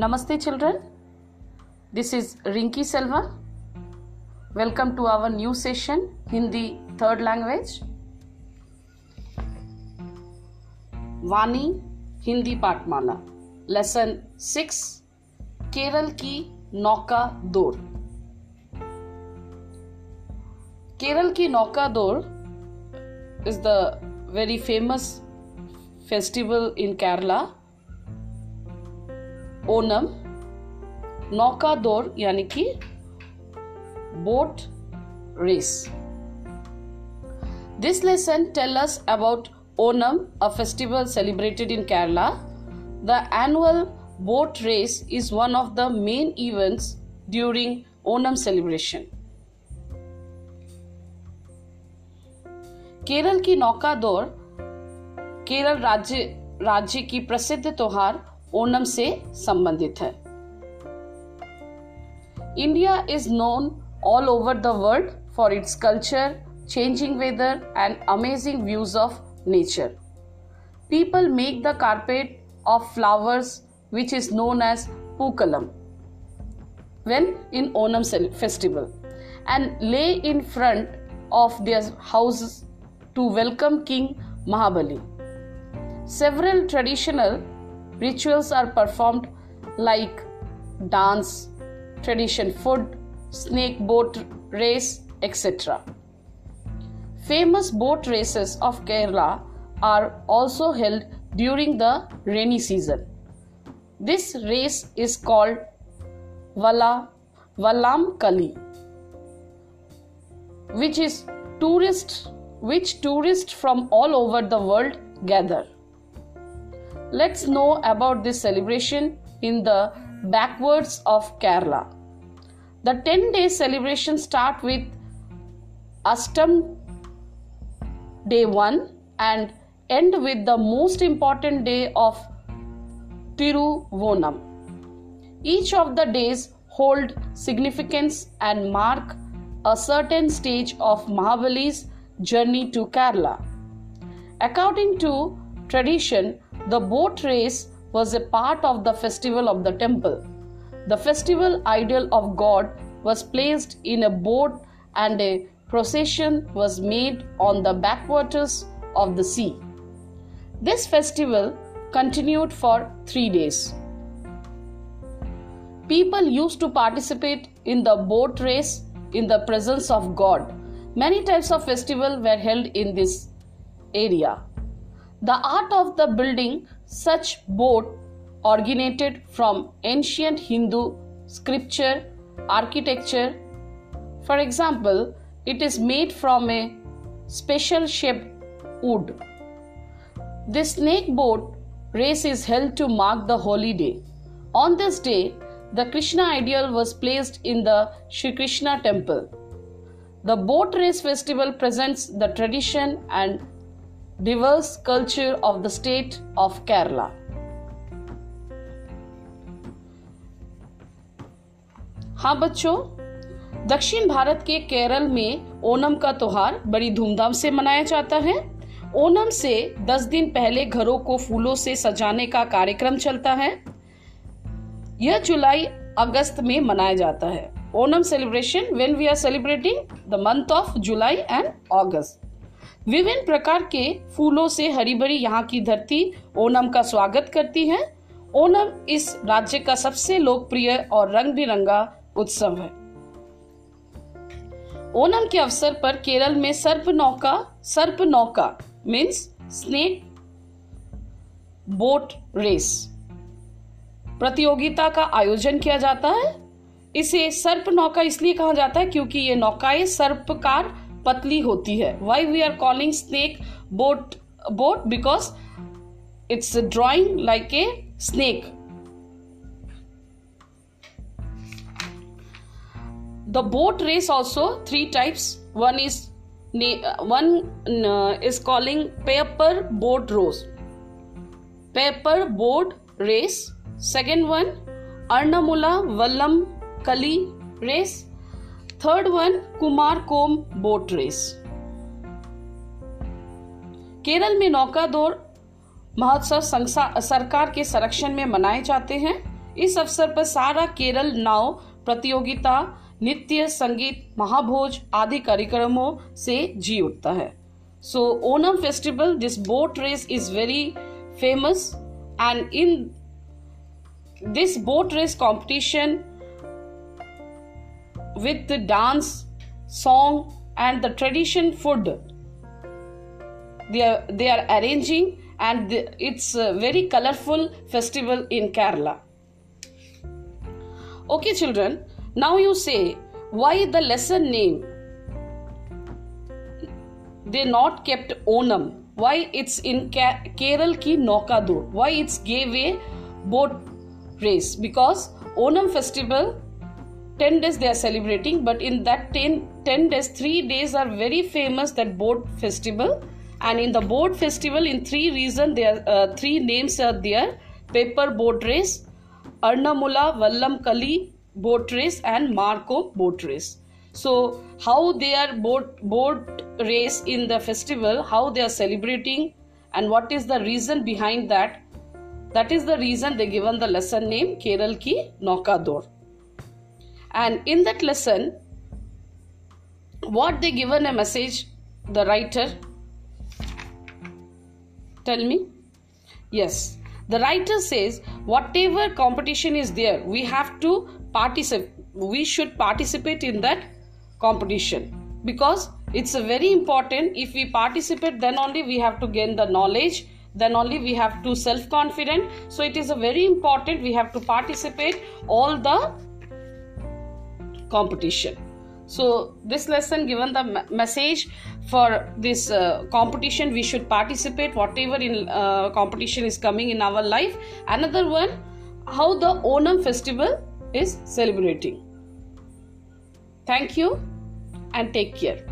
नमस्ते children. This is Rinki Selva. Welcome to our new session Hindi third language Vani, Hindi पाठमाला। Lesson six Kerala की नौका दौड़। केरल की नौका दौड़ is the very famous festival in Kerala Onam नौका दौड़ यानी कि boat race. This lesson tell us about Onam a festival celebrated in Kerala the annual boat race is one of the main events during Onam celebration Kerala की नौका दौड़ केरल राज्य राज्य की प्रसिद्ध त्योहार ओणम से संबंधित है India is known all over the world for its culture changing weather and amazing views of nature. People make the carpet of flowers which is known as Pookalam when in Onam festival and lay in front of their houses to welcome King Mahabali. Several traditional rituals are performed like dance, tradition food, snake boat race, etc. Famous boat races of Kerala are also held during the rainy season. This race is called Vala Vallam Kali, which is tourists which tourists from all over the world gather. Let's know about this celebration in the backwards of Kerala. The 10 day celebration start with Atham day 1 and end with the most important day of Tiruvonam. Each of the days hold significance and mark a certain stage of Mahabali's journey to Kerala. According to tradition, the boat race was a part of the festival of the temple. The festival idol of God was placed in a boat and a procession was made on the backwaters of the sea. This festival continued for three days. People used to participate in the boat race in the presence of God. Many types of festivals were held in this area. The art of the building such boat originated from ancient Hindu scripture, architecture. For example, it is made from a special shaped wood. The snake boat race is held to mark the holy day. On this day, the Krishna ideal was placed in the Sri Krishna temple. The boat race festival presents the tradition and diverse culture of the state of Kerala. हाँ बच्चों, दक्षिण भारत के केरल में ओणम का त्योहार बड़ी धूमधाम से मनाया जाता है। ओणम से 10 दिन पहले घरों को फूलों से सजाने का कार्यक्रम चलता है। यह जुलाई अगस्त में मनाया जाता है। Onam celebration when we are celebrating the month of July and August विभिन्न प्रकार के फूलों से हरी भरी यहाँ की धरती ओणम का स्वागत करती है। ओणम इस राज्य का सबसे लोकप्रिय और रंग बिरंगा उत्सव है। ओणम के अवसर पर केरल में सर्प नौका सर्प नौका मीन्स स्नेक बोट रेस प्रतियोगिता का आयोजन किया जाता है। इसे सर्प नौका इसलिए कहा जाता है क्योंकि ये नौकाएँ सर्पकार पतली होती है। Why we are calling snake boat boat because it's drawing like a snake the boat race also three types one is one is calling paper boat rose paper boat race second one Aranmula Vallam Kali race third one Kumarakom boat race Kerala में नौका दौड़ महोत्सव सरकार के संरक्षण में मनाए जाते हैं। इस अवसर पर सारा केरल नाव, प्रतियोगिता, नृत्य, संगीत, महाभोज आदि कार्यक्रमों से जी उठता है। So Onam festival this boat race is very famous and in this boat race competition with the dance, song, and the tradition food. They are, they are arranging, and it's a very colorful festival in Kerala. Okay, children, now you say why the lesson name they not kept Onam. Why it's in Kerala ki Nokadu. Why it's gave a boat race because Onam festival 10 days they are celebrating but in that 10, 10 days 3 days are very famous that boat festival. And in the boat festival in three reason there uh, three names are there. Paper boat race arnamula vallam kali boat race and marco boat race. So how they are boat boat race in the festival how they are celebrating and what is the reason behind that? That is the reason they given the lesson name keral ki naukador and in that lesson what they given a message the writer tell me? Yes. The writer says whatever competition is there we have to participate we should participate in that competition. Because it's a very important if we participate then only we have to gain the knowledge then only we have to self confident so it is a very important we have to participate all the competition. So this lesson given the message for this uh, competition we should participate whatever in uh, competition is coming in our life. Another one how the onam festival is celebrating. Thank you and take care